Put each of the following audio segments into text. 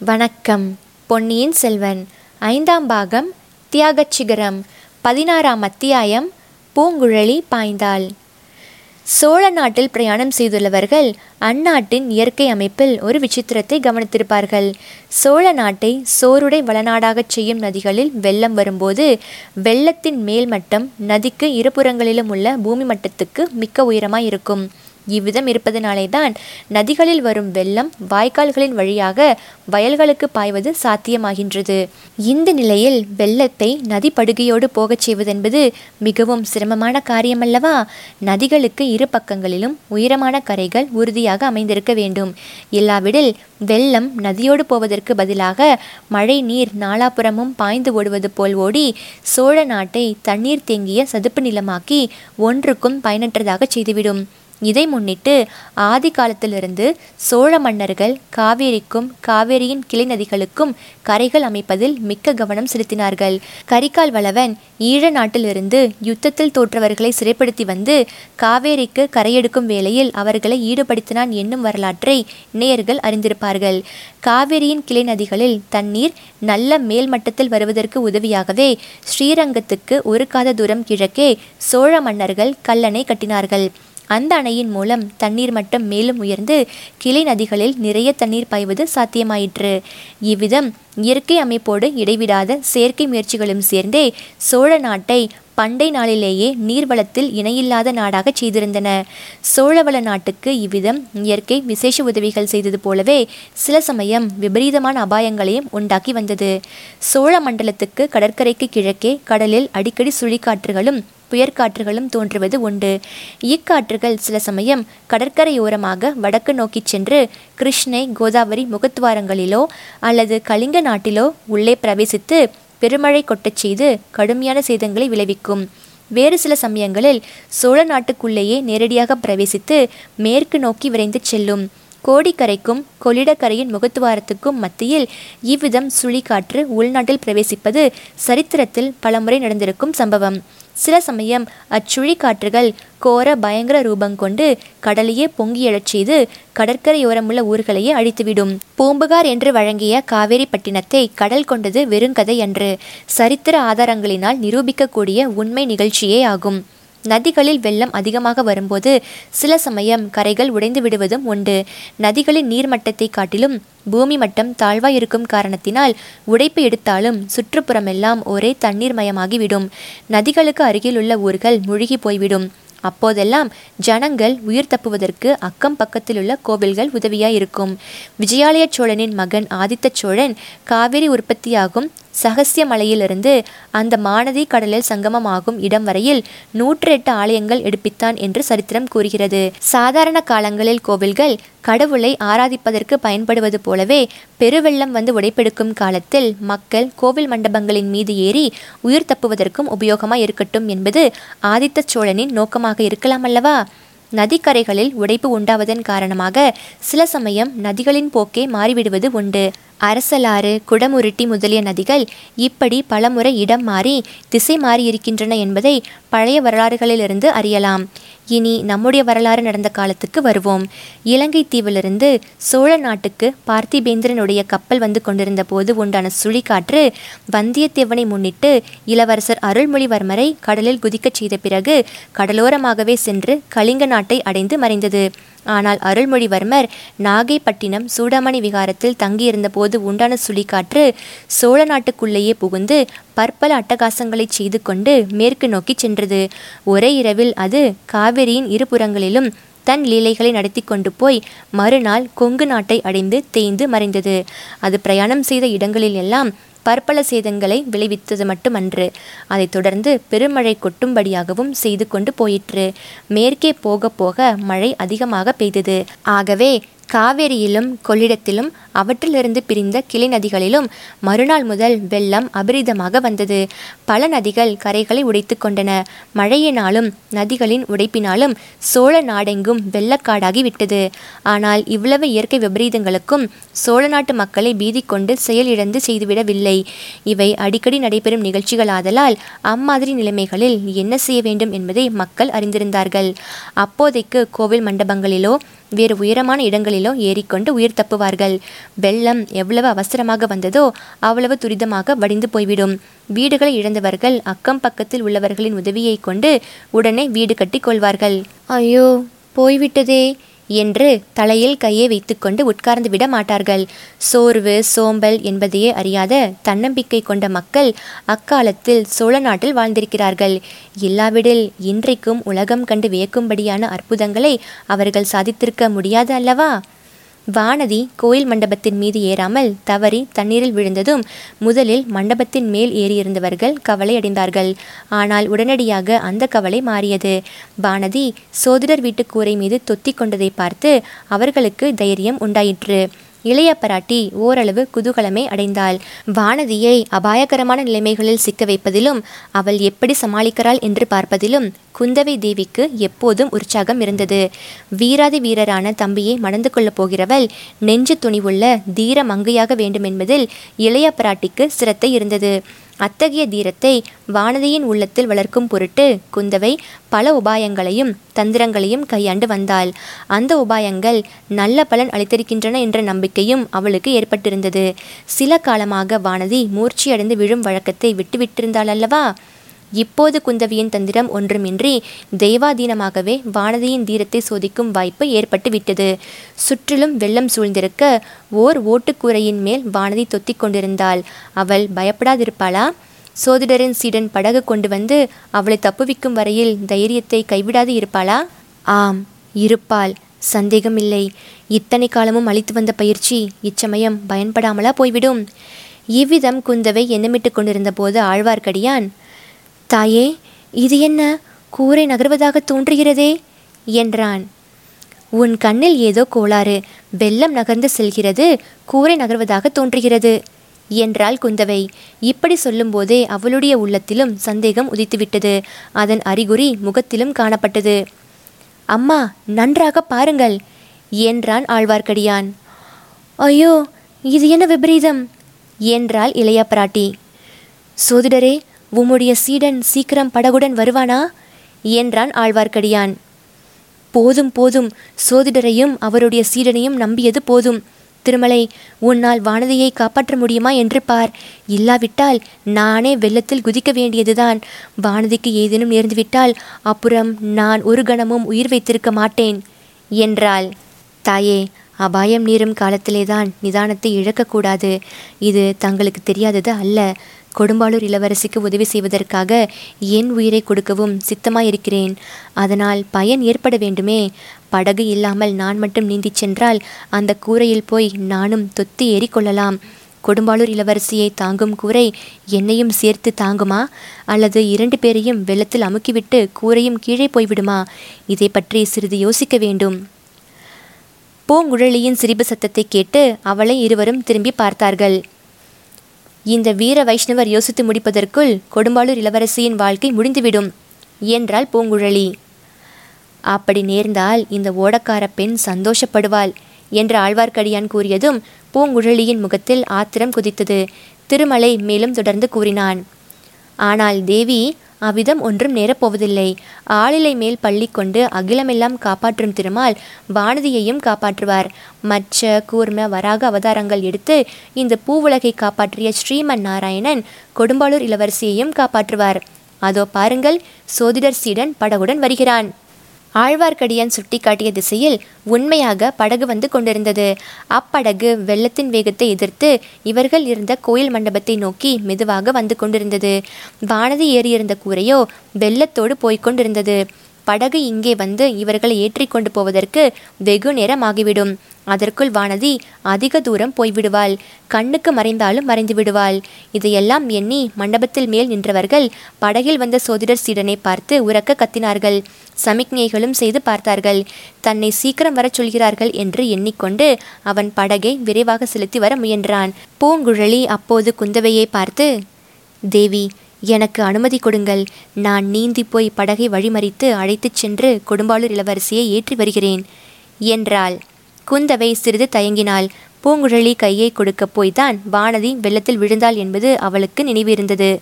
வணக்கம். பொன்னியின் செல்வன். ஐந்தாம் பாகம் தியாகச் சிகரம் பதினாறாம் அத்தியாயம் பூங்குழலி பாய்ந்தாள். சோழ நாட்டில் பிரயாணம் செய்துள்ளவர்கள் அந்நாட்டின் இயற்கை அமைப்பில் ஒரு விசித்திரத்தை கவனித்திருப்பார்கள். சோழ நாட்டை சோறுடை வளநாடாகச் செய்யும் நதிகளில் வெள்ளம் வரும்போது வெள்ளத்தின் மேல்மட்டம் நதிக்கு இருபுறங்களிலும் உள்ள பூமி மட்டத்துக்கு மிக்க உயரமாய் இருக்கும் இவ்விதம் இருப்பதனாலே தான் நதிகளில் வரும் வெள்ளம் வாய்க்கால்களின் வழியாக வயல்களுக்கு பாய்வது சாத்தியமாகின்றது. இந்த நிலையில் வெள்ளத்தை நதி படுகையோடு போகச் செய்வதென்பது மிகவும் சிரமமான காரியமல்லவா? நதிகளுக்கு இரு பக்கங்களிலும் உயரமான கரைகள் உறுதியாக அமைந்திருக்க வேண்டும். இல்லாவிடில் வெள்ளம் நதியோடு போவதற்கு பதிலாக மழை நீர் நாலாபுறமும் பாய்ந்து ஓடுவது போல் ஓடி சோழ நாட்டை தண்ணீர் தேங்கிய சதுப்பு நிலமாக்கி ஒன்றுக்கும் பயனற்றதாக செய்துவிடும். இதை முன்னிட்டு ஆதி காலத்திலிருந்து சோழ மன்னர்கள் காவேரிக்கும் காவேரியின் கிளை நதிகளுக்கும் கரைகள் அமைப்பதில் மிக்க கவனம் செலுத்தினார்கள். கரிகால் வளவன் ஈழ நாட்டிலிருந்து யுத்தத்தில் தோற்றவர்களை சிறைப்படுத்தி வந்து காவேரிக்கு கரையெடுக்கும் வேளையில் அவர்களை ஈடுபடுத்தினான் என்னும் வரலாற்றை நேயர்கள் அறிந்திருப்பார்கள். காவேரியின் கிளை நதிகளில் தண்ணீர் நல்ல மேல்மட்டத்தில் வருவதற்கு உதவியாகவே ஸ்ரீரங்கத்துக்கு ஒரு காத தூரம் கிழக்கே சோழ மன்னர்கள் கல்லணை கட்டினார்கள். அந்த அணையின் மூலம் தண்ணீர் மட்டம் மேலும் உயர்ந்து கிளை நதிகளில் நிறைய தண்ணீர் பாய்வது சாத்தியமாயிற்று. இவ்விதம் இயற்கை அமைப்போடு இடைவிடாத செயற்கை முயற்சிகளும் சேர்ந்தே சோழ நாட்டை பண்டை நாளிலேயே நீர்வளத்தில் இணையில்லாத நாடாக செய்திருந்தன. சோழவள நாட்டுக்கு இவ்விதம் இயற்கை விசேஷ உதவிகள் செய்தது போலவே சில சமயம் விபரீதமான அபாயங்களையும் உண்டாக்கி வந்தது. சோழ மண்டலத்துக்கு கடற்கரைக்கு கிழக்கே கடலில் அடிக்கடி சுழிக்காற்றுகளும் புயற்காற்றுகளும் தோன்றுவது உண்டு. இக்காற்றுகள் சில சமயம் கடற்கரையோரமாக வடக்கு நோக்கி சென்று கிருஷ்ணை கோதாவரி முகத்துவாரங்களிலோ அல்லது கலிங்க நாட்டிலோ உள்ளே பிரவேசித்து பெருமழை கொட்டச் செய்து கடுமையான சேதங்களை விளைவிக்கும். வேறு சில சமயங்களில் சோழ நாட்டுக்குள்ளேயே நேரடியாக பிரவேசித்து மேற்கு நோக்கி விரைந்து செல்லும். கோடிக்கரைக்கும் கொள்ளிடக்கரையின் முகத்துவாரத்துக்கும் மத்தியில் இவ்விதம் சுழிக்காற்று உள்நாட்டில் பிரவேசிப்பது சரித்திரத்தில் பலமுறை நடந்திருக்கும் சம்பவம். சில சமயம் அச்சுழிக்காற்றுகள் கோர பயங்கர ரூபம் கொண்டு கடலையே பொங்கி எழச் செய்து கடற்கரையோரமுள்ள ஊர்களையே அழித்துவிடும். பூம்புகார் என்று வழங்கிய காவேரி பட்டினத்தை கடல் கொண்டது வெறுங்கதை அன்று. சரித்திர ஆதாரங்களினால் நிரூபிக்கக்கூடிய உண்மை நிகழ்ச்சியே ஆகும். நதிகளில் வெள்ளம் அதிகமாக வரும்போது சில சமயம் கரைகள் உடைந்து விடுவதும் உண்டு. நதிகளின் நீர்மட்டத்தை காட்டிலும் பூமி மட்டம் தாழ்வாய் இருக்கும் காரணத்தினால் உடைப்பு எடுத்தாலும் சுற்றுப்புறமெல்லாம் ஒரே தண்ணீர் மயமாகிவிடும் நதிகளுக்கு அருகிலுள்ள ஊர்கள் முழுகி போய்விடும். அப்போதெல்லாம் ஜனங்கள் உயிர் தப்புவதற்கு அக்கம் பக்கத்திலுள்ள கோவில்கள் உதவியாய் இருக்கும் விஜயாலய சோழனின் மகன் ஆதித்த சோழன் காவிரி உற்பத்தியாகும் சகசிய மலையிலிருந்து அந்த மானதி கடலில் சங்கமமாகும் இடம் வரையில் நூற்றி எட்டு ஆலயங்கள் எடுப்பித்தான் என்று சரித்திரம் கூறுகிறது. சாதாரண காலங்களில் கோவில்கள் கடவுளை ஆராதிப்பதற்கு பயன்படுவது போலவே பெருவெள்ளம் வந்து உடைப்பெடுக்கும் காலத்தில் மக்கள் கோவில் மண்டபங்களின் மீது ஏறி உயிர் தப்புவதற்கும் உபயோகமாய் இருக்கட்டும் என்பது ஆதித்த சோழனின் நோக்கமாக இருக்கலாம் அல்லவா? நதிக்கரைகளில் உடைப்பு உண்டாவதன் காரணமாக சில சமயம் நதிகளின் போக்கே மாறிவிடுவது உண்டு. அரசலாறு குடமுருட்டி முதலிய நதிகள் இப்படி பலமுறை இடம் மாறி திசை மாறியிருக்கின்றன என்பதை பழைய வரலாறுகளிலிருந்து அறியலாம். இனி நம்முடைய வரலாறு நடந்த காலத்துக்கு வருவோம். இலங்கை தீவிலிருந்து சோழ நாட்டுக்கு பார்த்திபேந்திரனுடைய கப்பல் வந்து கொண்டிருந்த போது உண்டான சுழிக்காற்று வந்தியத்தேவனை முன்னிட்டு இளவரசர் அருள்மொழிவர்மரை கடலில் குதிக்கச் செய்த பிறகு கடலோரமாகவே சென்று கலிங்க நாட்டை அடைந்து மறைந்தது. ஆனால் அருள்மொழிவர்மர் நாகைப்பட்டினம் சூடாமணி விகாரத்தில் தங்கியிருந்த போது உண்டான சுழிக்காற்று சோழ நாட்டுக்குள்ளேயே புகுந்து பற்பல அட்டகாசங்களை செய்து கொண்டு மேற்கு நோக்கி சென்றது. ஒரே இரவில் அது காவிரியின் இருபுறங்களிலும் தன் லீலைகளை நடத்தி கொண்டு போய் மறுநாள் கொங்கு நாட்டை அடைந்து தேய்ந்து மறைந்தது. அது பிரயாணம் செய்த இடங்களில் எல்லாம் பற்பல சேதங்களை விளைவித்தது மட்டுமன்று. அதைத் தொடர்ந்து பெருமழை கொட்டும்படியாகவும் செய்து கொண்டு போயிற்று. மேற்கே போக போக மழை அதிகமாக பெய்தது. ஆகவே காவேரியிலும் கொள்ளிடத்திலும் அவற்றிலிருந்து பிரிந்த கிளை நதிகளிலும் மறுநாள் முதல் வெள்ளம் அபரிதமாக வந்தது. பல நதிகள் கரைகளை உடைத்து கொண்டன. மழையினாலும் நதிகளின் உடைப்பினாலும் சோழ நாடெங்கும் வெள்ளக்காடாகி விட்டது. ஆனால் இவ்வளவு இயற்கை விபரீதங்களுக்கும் சோழ நாட்டு மக்களை பீதி கொண்டு செயலிழந்து செய்துவிடவில்லை. இவை அடிக்கடி நடைபெறும் நிகழ்ச்சிகளாதலால் அம்மாதிரி நிலைமைகளில் என்ன செய்ய வேண்டும் என்பதை மக்கள் அறிந்திருந்தார்கள். அப்போதைக்கு கோவில் மண்டபங்களிலோ வேறு உயரமான இடங்களிலோ ஏறிக்கொண்டு உயிர் தப்புவார்கள். வெள்ளம் எவ்வளவு அவசரமாக வந்ததோ அவ்வளவு துரிதமாக வடிந்து போய்விடும். வீடுகளை இழந்தவர்கள் அக்கம் பக்கத்தில் உள்ளவர்களின் உதவியை கொண்டு உடனே வீடு கட்டி கொள்வார்கள். ஐயோ போய்விட்டதே. என்று தலையில் கையை வைத்துக்கொண்டு உட்கார்ந்து விட மாட்டார்கள். சோர்வு சோம்பல் என்பதையே அறியாத தன்னம்பிக்கை கொண்ட மக்கள் அக்காலத்தில் சோழ நாட்டில் வாழ்ந்திருக்கிறார்கள். இல்லாவிடில் இன்றைக்கும் உலகம் கண்டு வியக்கும்படியான அற்புதங்களை அவர்கள் சாதித்திருக்க முடியாது அல்லவா? வானதி கோயில் மண்டபத்தின் மீது ஏறாமல் தவறி தண்ணீரில் விழுந்ததும் முதலில் மண்டபத்தின் மேல் ஏறியிருந்தவர்கள் கவலை அடைந்தார்கள். ஆனால் உடனடியாக அந்த கவலை மாறியது. வானதி சோதிடர் வீட்டு கூரை மீது தொத்தி கொண்டதை பார்த்து அவர்களுக்கு தைரியம் உண்டாயிற்று. இளைய பராட்டி ஓரளவு குதூகலமே அடைந்தாள். வானதியை அபாயகரமான நிலைமைகளில் சிக்க வைப்பதிலும் அவள் எப்படி சமாளிக்கிறாள் என்று பார்ப்பதிலும் குந்தவை தேவிக்கு எப்போதும் உற்சாகம் இருந்தது. வீராதி வீரரான தம்பியை மணந்து கொள்ளப் போகிறவள் நெஞ்சு துணிவுள்ள தீர மங்கையாக வேண்டுமென்பதில் இளைய பிராட்டிக்கு சிரத்தை இருந்தது. அத்தகைய தீரத்தை வானதியின் உள்ளத்தில் வளர்க்கும் பொருட்டு குந்தவை பல உபாயங்களையும் தந்திரங்களையும் கையாண்டு வந்தாள். அந்த உபாயங்கள் நல்ல பலன் அளித்திருக்கின்றன என்ற நம்பிக்கையும் அவளுக்கு ஏற்பட்டிருந்தது. சில காலமாக வானதி மூர்ச்சியடைந்து விழும் வழக்கத்தை விட்டுவிட்டிருந்தாள் அல்லவா? இப்போது குந்தவியின் தந்திரம் ஒன்றுமின்றி தெய்வாதீனமாகவே வானதியின் தீரத்தை சோதிக்கும் வாய்ப்பு ஏற்பட்டு விட்டது சுற்றிலும் வெள்ளம் சூழ்ந்திருக்க ஓர் ஓட்டுக்கூரையின் மேல் வானதி தொத்திக் கொண்டிருந்தாள். அவள் பயப்படாதிருப்பாளா? சோதிடரின் சீடன் படகு கொண்டு வந்து அவளை தப்புவிக்கும் வரையில் தைரியத்தை கைவிடாது இருப்பாளா? ஆம் இருப்பாள். சந்தேகமில்லை. இத்தனை காலமும் அளித்து வந்த பயிற்சி இச்சமயம் பயன்படாமலா போய்விடும். இவ்விதம் குந்தவை எண்ணமிட்டு கொண்டிருந்த போது ஆழ்வார்க்கடியான் தாயே இது என்ன? கூரை நகர்வதாக தோன்றுகிறதே என்றான். உன் கண்ணில் ஏதோ கோளாறு வெள்ளம் நகர்ந்து செல்கிறது கூரை நகர்வதாக தோன்றுகிறது என்றாள் குந்தவை. இப்படி சொல்லும்போதே அவளுடைய உள்ளத்திலும் சந்தேகம் உதித்துவிட்டது. அதன் அறிகுறி முகத்திலும் காணப்பட்டது. அம்மா நன்றாக பாருங்கள் என்றான் ஆழ்வார்க்கடியான். ஐயோ இது என்ன விபரீதம்? என்றாள் இளைய பிராட்டி. சோதிடரே உம்முடைய சீடன் சீக்கிரம் படகுடன் வருவானா? என்றான் ஆழ்வார்க்கடியான். போதும் போதும் சோதிடரையும் அவருடைய சீடனையும் நம்பியது போதும். திருமலை உன்னால் வானதியை காப்பாற்ற முடியுமா என்று பார். இல்லாவிட்டால் நானே வெள்ளத்தில் குதிக்க வேண்டியதுதான். வானதிக்கு ஏதேனும் நேர்ந்துவிட்டால் அப்புறம் நான் ஒரு கணமும் உயிர் வைத்திருக்க மாட்டேன் என்றாள். தாயே அபாயம் நீரும் காலத்திலேதான் நிதானத்தை இழக்கக்கூடாது. இது தங்களுக்கு தெரியாதது அல்ல. கொடும்பாளூர் இளவரசிக்கு உதவி செய்வதற்காக என் உயிரை கொடுக்கவும் சித்தமாயிருக்கிறேன். அதனால் பயன் ஏற்பட வேண்டுமே. படகு இல்லாமல் நான் மட்டும் நீந்திச் சென்றால் அந்த கூரையில் போய் நானும் தொத்தி ஏறிக்கொள்ளலாம். கொடும்பாளூர் இளவரசியை தாங்கும் கூரை என்னையும் சேர்த்து தாங்குமா? அல்லது இரண்டு பேரையும் வெள்ளத்தில் அமுக்கிவிட்டு கூரையும் கீழே போய்விடுமா? இதை பற்றி சிறிது யோசிக்க வேண்டும். பூங்குழலியின் சிரிப்பு சத்தத்தை கேட்டு அவளை இருவரும் திரும்பி பார்த்தார்கள். இந்த வீர வைஷ்ணவர் யோசித்து முடிப்பதற்குள் கொடும்பாளூர் இளவரசியின் வாழ்க்கை முடிந்துவிடும் என்றாள் பூங்குழலி. அப்படி நேர்ந்தால் இந்த ஓடக்கார பெண் சந்தோஷப்படுவாள் என்று ஆழ்வார்க்கடியான் கூறியதும் பூங்குழலியின் முகத்தில் ஆத்திரம் குதித்தது. திருமலை மேலும் தொடர்ந்து கூறினான். ஆனால் தேவி அவ்விதம் ஒன்றும் நேரப்போவதில்லை. ஆளிலை மேல் பள்ளி கொண்டு அகிலமெல்லாம் காப்பாற்றும் திருமால் வானதியையும் காப்பாற்றுவார். மச்ச கூர்ம வராக அவதாரங்கள் எடுத்து இந்த பூவுலகை காப்பாற்றிய ஸ்ரீமன் நாராயணன் கொடும்பாளூர் இளவரசியையும் காப்பாற்றுவார். அதோ பாருங்கள் சோதிடர் சீடன் படகுடன் வருகிறான். ஆழ்வார்க்கடியான் சுட்டிக்காட்டிய திசையில் உண்மையாக படகு வந்து கொண்டிருந்தது. அப்படகு வெள்ளத்தின் வேகத்தை எதிர்த்து இவர்கள் இருந்த கோயில் மண்டபத்தை நோக்கி மெதுவாக வந்து கொண்டிருந்தது. வானதி ஏறியிருந்த கூரையோ வெள்ளத்தோடு போய்க் கொண்டிருந்தது. படகு இங்கே வந்து இவர்களை ஏற்றி கொண்டு போவதற்கு வெகு நேரம் ஆகிவிடும் அதற்குள் வானதி அதிக தூரம் போய்விடுவாள். கண்ணுக்கு மறைந்தாலும் மறைந்து விடுவாள். இதையெல்லாம் எண்ணி மண்டபத்தில் மேல் நின்றவர்கள் படகில் வந்த சோதிடர் சீடனை பார்த்து உறக்க கத்தினார்கள். சமிக்ஞைகளும் செய்து பார்த்தார்கள். தன்னை சீக்கிரம் வரச் சொல்கிறார்கள் என்று எண்ணிக்கொண்டு அவன் படகை விரைவாக செலுத்தி வர முயன்றான். பூங்குழலி அப்போது குந்தவையை பார்த்து தேவி எனக்கு அனுமதி கொடுங்கள். நான் நீந்தி போய் படகை வழிமறித்து அழைத்துச் சென்று கொடும்பாளூர் இளவரசியை ஏற்றி வருகிறேன். என்றாள். குந்தவை சிறிது தயங்கினாள். பூங்குழலி கையை கொடுக்கப் போய்தான் வானதி வெள்ளத்தில் விழுந்தாள் என்பது அவளுக்கு நினைவிருந்தது.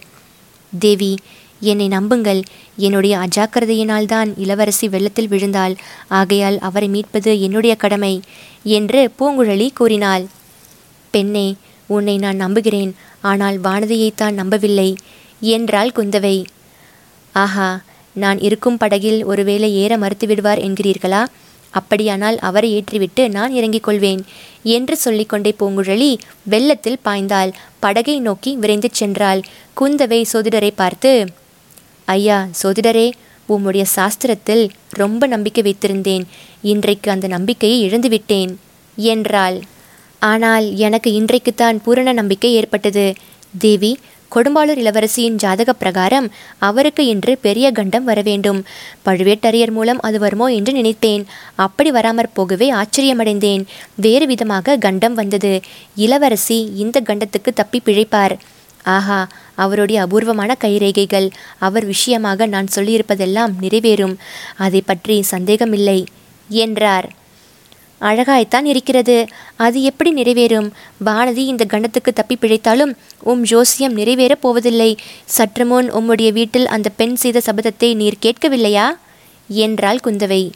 தேவி என்னை நம்புங்கள். என்னுடைய அஜாக்கிரதையினால்தான் இளவரசி வெள்ளத்தில் விழுந்தாள். ஆகையால் அவரை மீட்பது என்னுடைய கடமை என்று பூங்குழலி கூறினாள். பெண்ணே உன்னை நான் நம்புகிறேன். ஆனால் வானதியைத்தான் நம்பவில்லை. என்றாள் குந்தவை. ஆஹா நான் இருக்கும் படகில் ஒருவேளை ஏற மறுத்து விடுவார் என்கிறீர்களா? அப்படியானால் அவரை ஏற்றிவிட்டு நான் இறங்கிக் கொள்வேன் என்று சொல்லிக்கொண்டே பூங்குழலி வெள்ளத்தில் பாய்ந்தாள். படகை நோக்கி விரைந்து சென்றாள். குந்தவை சோதிடரை பார்த்து ஐயா சோதிடரே உம்முடைய சாஸ்திரத்தில் ரொம்ப நம்பிக்கை வைத்திருந்தேன். இன்றைக்கு அந்த நம்பிக்கையை இழந்துவிட்டேன் என்றாள். ஆனால் எனக்கு இன்றைக்குத்தான் பூரண நம்பிக்கை ஏற்பட்டது. தேவி கொடும்பாளூர் இளவரசியின் ஜாதக பிரகாரம் அவருக்கு இன்று பெரிய கண்டம் வர வேண்டும் பழுவேட்டரையர் மூலம் அது வருமோ என்று நினைத்தேன். அப்படி வராமற் போகவே ஆச்சரியமடைந்தேன். வேறு விதமாக கண்டம் வந்தது. இளவரசி இந்த கண்டத்துக்கு தப்பி பிழைப்பார். ஆஹா அவருடைய அபூர்வமான கைரேகைகள். அவர் விஷயமாக நான் சொல்லியிருப்பதெல்லாம் நிறைவேறும். அதை பற்றி சந்தேகமில்லை என்றார். அழகாய்த்தான் இருக்கிறது. அது எப்படி நிறைவேறும்? பாரதி இந்த கண்டத்துக்கு தப்பி பிழைத்தாலும் உம் ஜோசியம் நிறைவேறப் போவதில்லை. சற்றுமுன் உம்முடைய வீட்டில் அந்த பெண் செய்த சபதத்தை நீர் கேட்கவில்லையா? என்றாள் குந்தவை.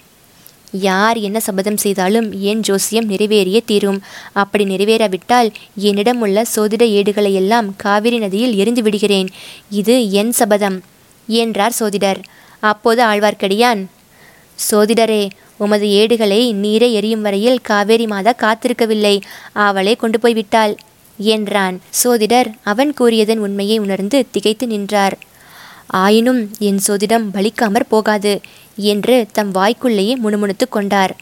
யார் என்ன சபதம் செய்தாலும் என் ஜோசியம் நிறைவேறிய தீரும்? அப்படி நிறைவேறாவிட்டால் என்னிடம் உள்ள சோதிட ஏடுகளை எல்லாம் காவிரி நதியில் எரிந்து விடுகிறேன். இது என் சபதம் என்றார் சோதிடர். அப்போது ஆழ்வார்க்கடியான் சோதிடரே உமது ஏடுகளை நீரே எரியும் வரையில் காவேரி மாதா காத்திருக்கவில்லை. அவளே கொண்டு போய்விட்டாள் என்றான். சோதிடர் அவன் கூறியதன் உண்மையை உணர்ந்து திகைத்து நின்றார். ஆயினும் என் சோதிடம் பலிக்காமற் போகாது என்று தம் வாய்க்குள்ளேயே முணுமுணுத்து கொண்டார்.